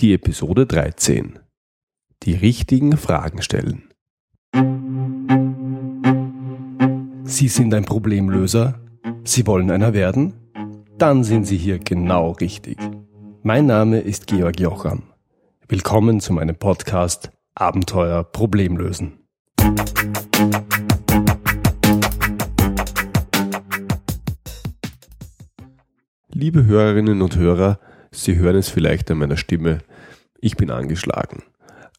Die Episode 13. Die richtigen Fragen stellen. Sie sind ein Problemlöser? Sie wollen einer werden? Dann sind Sie hier genau richtig. Mein Name ist Georg Jocham. Willkommen zu meinem Podcast Abenteuer Problemlösen. Liebe Hörerinnen und Hörer, Sie hören es vielleicht an meiner Stimme, ich bin angeschlagen.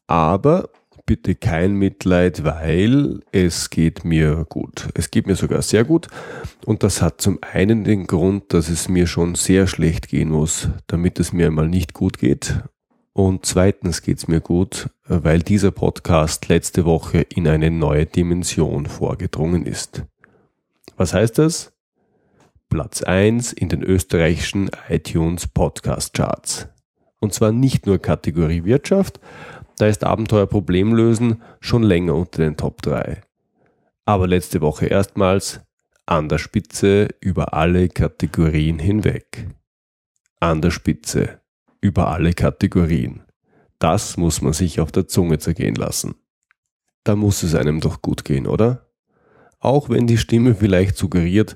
Aber bitte kein Mitleid, weil es geht mir gut. Es geht mir sogar sehr gut. Und das hat zum einen den Grund, dass es mir schon sehr schlecht gehen muss, damit es mir einmal nicht gut geht. Und zweitens geht es mir gut, weil dieser Podcast letzte Woche in eine neue Dimension vorgedrungen ist. Was heißt das? Platz 1 in den österreichischen iTunes Podcast Charts. Und zwar nicht nur Kategorie Wirtschaft, da ist Abenteuer Problemlösen schon länger unter den Top 3. Aber letzte Woche erstmals an der Spitze über alle Kategorien hinweg. An der Spitze über alle Kategorien. Das muss man sich auf der Zunge zergehen lassen. Da muss es einem doch gut gehen, oder? Auch wenn die Stimme vielleicht suggeriert,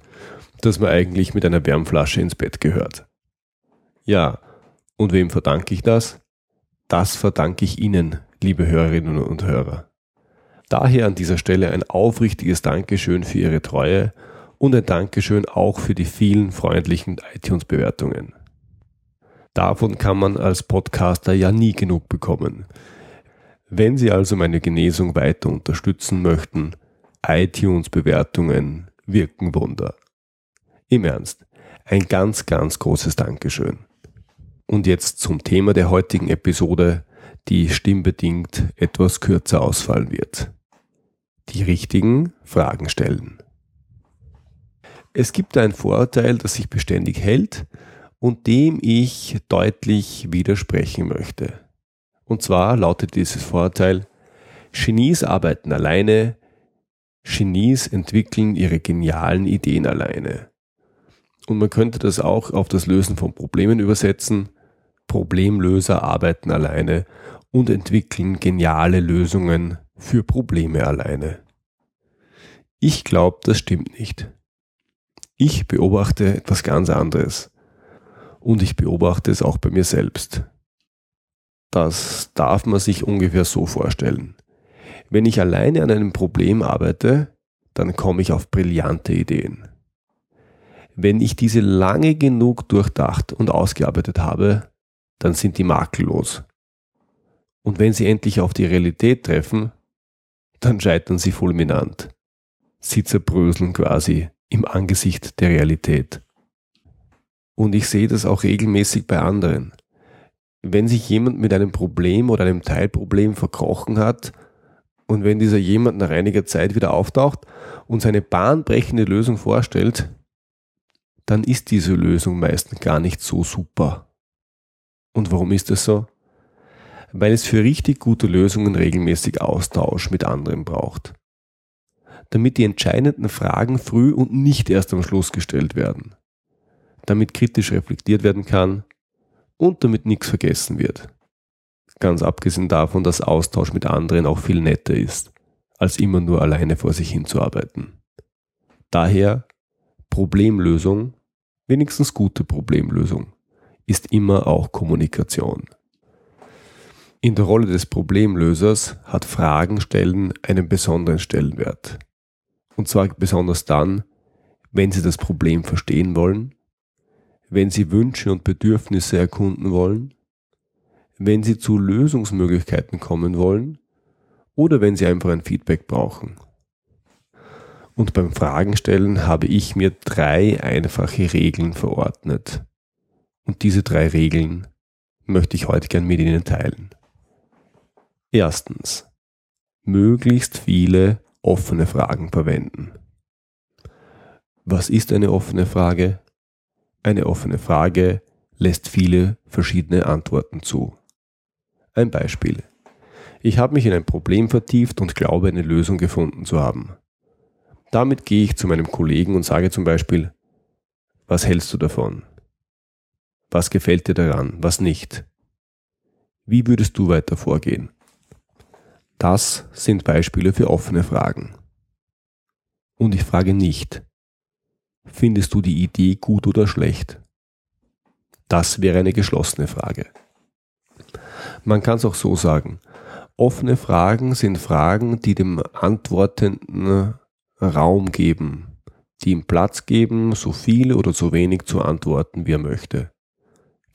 dass man eigentlich mit einer Wärmflasche ins Bett gehört. Ja, und wem verdanke ich das? Das verdanke ich Ihnen, liebe Hörerinnen und Hörer. Daher an dieser Stelle ein aufrichtiges Dankeschön für Ihre Treue und ein Dankeschön auch für die vielen freundlichen iTunes-Bewertungen. Davon kann man als Podcaster ja nie genug bekommen. Wenn Sie also meine Genesung weiter unterstützen möchten, iTunes-Bewertungen wirken Wunder. Im Ernst, ein ganz, ganz großes Dankeschön. Und jetzt zum Thema der heutigen Episode, die stimmbedingt etwas kürzer ausfallen wird. Die richtigen Fragen stellen. Es gibt ein Vorurteil, das sich beständig hält und dem ich deutlich widersprechen möchte. Und zwar lautet dieses Vorurteil, Genies arbeiten alleine, Genies entwickeln ihre genialen Ideen alleine. Und man könnte das auch auf das Lösen von Problemen übersetzen. Problemlöser arbeiten alleine und entwickeln geniale Lösungen für Probleme alleine. Ich glaube, das stimmt nicht. Ich beobachte etwas ganz anderes. Und ich beobachte es auch bei mir selbst. Das darf man sich ungefähr so vorstellen. Wenn ich alleine an einem Problem arbeite, dann komme ich auf brillante Ideen. Wenn ich diese lange genug durchdacht und ausgearbeitet habe, dann sind die makellos. Und wenn sie endlich auf die Realität treffen, dann scheitern sie fulminant. Sie zerbröseln quasi im Angesicht der Realität. Und ich sehe das auch regelmäßig bei anderen. Wenn sich jemand mit einem Problem oder einem Teilproblem verkrochen hat und wenn dieser jemand nach einiger Zeit wieder auftaucht und seine bahnbrechende Lösung vorstellt, dann ist diese Lösung meistens gar nicht so super. Und warum ist das so? Weil es für richtig gute Lösungen regelmäßig Austausch mit anderen braucht. Damit die entscheidenden Fragen früh und nicht erst am Schluss gestellt werden. Damit kritisch reflektiert werden kann und damit nichts vergessen wird. Ganz abgesehen davon, dass Austausch mit anderen auch viel netter ist, als immer nur alleine vor sich hinzuarbeiten. Daher Problemlösung, wenigstens gute Problemlösung, ist immer auch Kommunikation. In der Rolle des Problemlösers hat Fragen stellen einen besonderen Stellenwert. Und zwar besonders dann, wenn Sie das Problem verstehen wollen, wenn Sie Wünsche und Bedürfnisse erkunden wollen, wenn Sie zu Lösungsmöglichkeiten kommen wollen oder wenn Sie einfach ein Feedback brauchen. Und beim Fragenstellen habe ich mir drei einfache Regeln verordnet. Und diese drei Regeln möchte ich heute gern mit Ihnen teilen. Erstens. Möglichst viele offene Fragen verwenden. Was ist eine offene Frage? Eine offene Frage lässt viele verschiedene Antworten zu. Ein Beispiel. Ich habe mich in ein Problem vertieft und glaube eine Lösung gefunden zu haben. Damit gehe ich zu meinem Kollegen und sage zum Beispiel, was hältst du davon? Was gefällt dir daran, was nicht? Wie würdest du weiter vorgehen? Das sind Beispiele für offene Fragen. Und ich frage nicht, findest du die Idee gut oder schlecht? Das wäre eine geschlossene Frage. Man kann es auch so sagen. Offene Fragen sind Fragen, die dem Antwortenden Raum geben, die ihm Platz geben, so viel oder so wenig zu antworten, wie er möchte.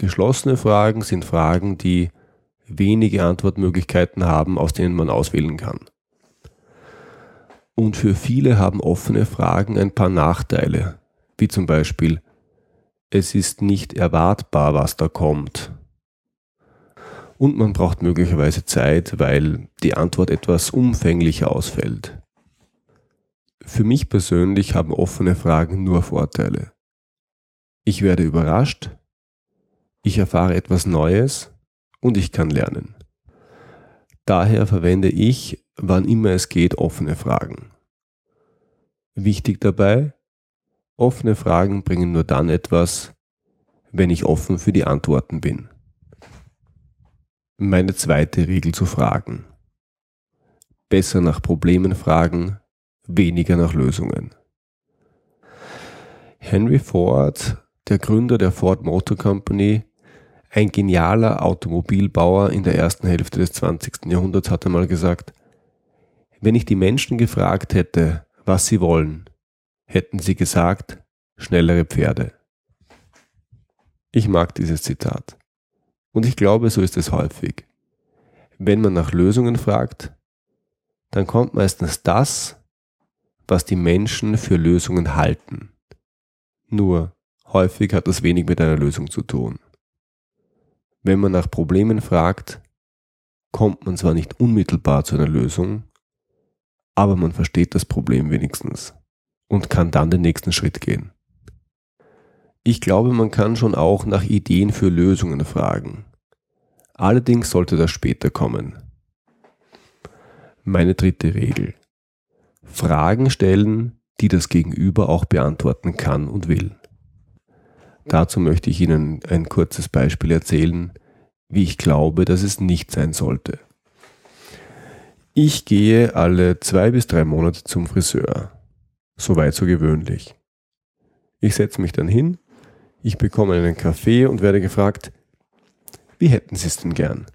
Geschlossene Fragen sind Fragen, die wenige Antwortmöglichkeiten haben, aus denen man auswählen kann. Und für viele haben offene Fragen ein paar Nachteile, wie zum Beispiel, es ist nicht erwartbar, was da kommt. Und man braucht möglicherweise Zeit, weil die Antwort etwas umfänglicher ausfällt. Für mich persönlich haben offene Fragen nur Vorteile. Ich werde überrascht, ich erfahre etwas Neues und ich kann lernen. Daher verwende ich, wann immer es geht, offene Fragen. Wichtig dabei, offene Fragen bringen nur dann etwas, wenn ich offen für die Antworten bin. Meine zweite Regel zu Fragen. Besser nach Problemen fragen, weniger nach Lösungen. Henry Ford, der Gründer der Ford Motor Company, ein genialer Automobilbauer in der ersten Hälfte des 20. Jahrhunderts hat einmal gesagt, wenn ich die Menschen gefragt hätte, was sie wollen, hätten sie gesagt, schnellere Pferde. Ich mag dieses Zitat. Und ich glaube, so ist es häufig. Wenn man nach Lösungen fragt, dann kommt meistens das, was die Menschen für Lösungen halten. Nur häufig hat das wenig mit einer Lösung zu tun. Wenn man nach Problemen fragt, kommt man zwar nicht unmittelbar zu einer Lösung, aber man versteht das Problem wenigstens und kann dann den nächsten Schritt gehen. Ich glaube, man kann schon auch nach Ideen für Lösungen fragen. Allerdings sollte das später kommen. Meine dritte Regel. Fragen stellen, die das Gegenüber auch beantworten kann und will. Dazu möchte ich Ihnen ein kurzes Beispiel erzählen, wie ich glaube, dass es nicht sein sollte. Ich gehe alle zwei bis drei Monate zum Friseur. Soweit so gewöhnlich. Ich setze mich dann hin, ich bekomme einen Kaffee und werde gefragt, wie hätten Sie es denn gern?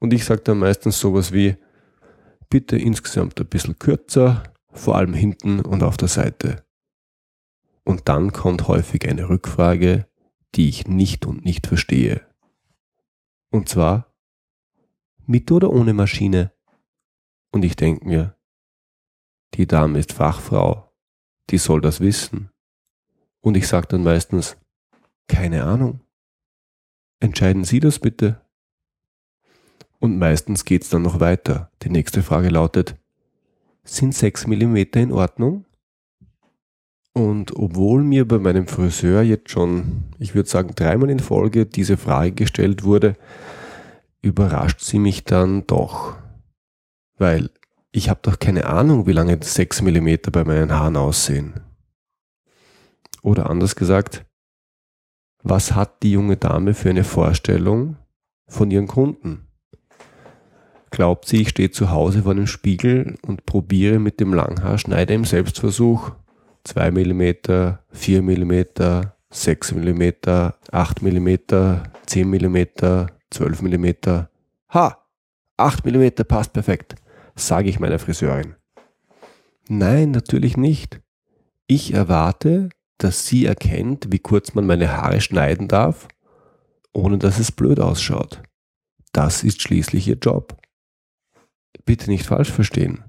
Und ich sage dann meistens sowas wie, bitte insgesamt ein bisschen kürzer, vor allem hinten und auf der Seite. Und dann kommt häufig eine Rückfrage, die ich nicht und nicht verstehe. Und zwar, mit oder ohne Maschine? Und ich denke mir, die Dame ist Fachfrau, die soll das wissen. Und ich sage dann meistens, keine Ahnung. Entscheiden Sie das bitte. Und meistens geht's dann noch weiter. Die nächste Frage lautet, sind 6 mm in Ordnung? Und obwohl mir bei meinem Friseur jetzt schon, ich würde sagen, dreimal in Folge diese Frage gestellt wurde, überrascht sie mich dann doch. Weil ich habe doch keine Ahnung, wie lange 6 mm bei meinen Haaren aussehen. Oder anders gesagt, was hat die junge Dame für eine Vorstellung von ihren Kunden? Glaubt sie, ich stehe zu Hause vor einem Spiegel und probiere mit dem Langhaarschneider im Selbstversuch 2 mm, 4 mm, 6 mm, 8 mm, 10 mm, 12 mm. Ha! 8 mm passt perfekt, sage ich meiner Friseurin. Nein, natürlich nicht. Ich erwarte, dass sie erkennt, wie kurz man meine Haare schneiden darf, ohne dass es blöd ausschaut. Das ist schließlich ihr Job bitte nicht falsch verstehen.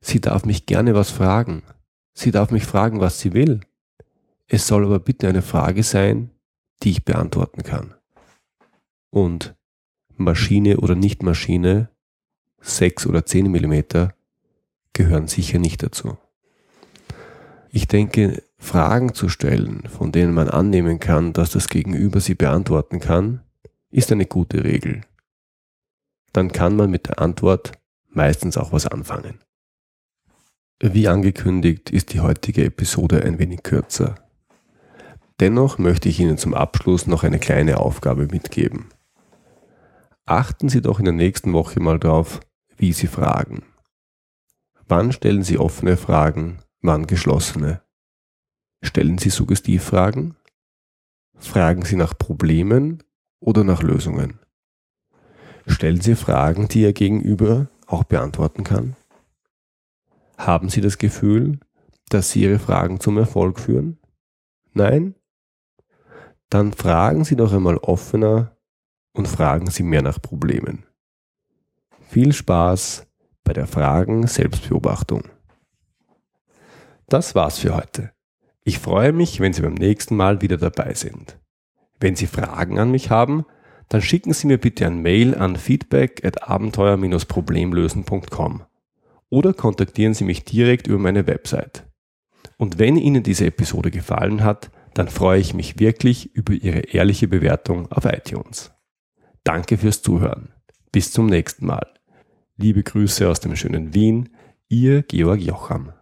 Sie darf mich gerne was fragen. Sie darf mich fragen, was sie will. Es soll aber bitte eine Frage sein, die ich beantworten kann. Und Maschine oder nicht Maschine, 6 oder 10 Millimeter, gehören sicher nicht dazu. Ich denke, Fragen zu stellen, von denen man annehmen kann, dass das Gegenüber sie beantworten kann, ist eine gute Regel. Dann kann man mit der Antwort meistens auch was anfangen. Wie angekündigt ist die heutige Episode ein wenig kürzer. Dennoch möchte ich Ihnen zum Abschluss noch eine kleine Aufgabe mitgeben. achten Sie doch in der nächsten Woche mal drauf, wie Sie fragen. Wann stellen Sie offene Fragen, wann geschlossene? Stellen Sie Suggestivfragen? Fragen Sie nach Problemen oder nach Lösungen? Stellen Sie Fragen, die Ihr Gegenüber auch beantworten kann? Haben Sie das Gefühl, dass Sie Ihre Fragen zum Erfolg führen? Nein? Dann fragen Sie doch einmal offener und fragen Sie mehr nach Problemen. Viel Spaß bei der Fragen Selbstbeobachtung. Das war's für heute. Ich freue mich, wenn Sie beim nächsten Mal wieder dabei sind. Wenn Sie Fragen an mich haben, dann schicken Sie mir bitte ein Mail an feedback at abenteuer-problemlösen.com oder kontaktieren Sie mich direkt über meine Website. Und wenn Ihnen diese Episode gefallen hat, dann freue ich mich wirklich über Ihre ehrliche Bewertung auf iTunes. Danke fürs Zuhören. Bis zum nächsten Mal. Liebe Grüße aus dem schönen Wien, Ihr Georg Jocham.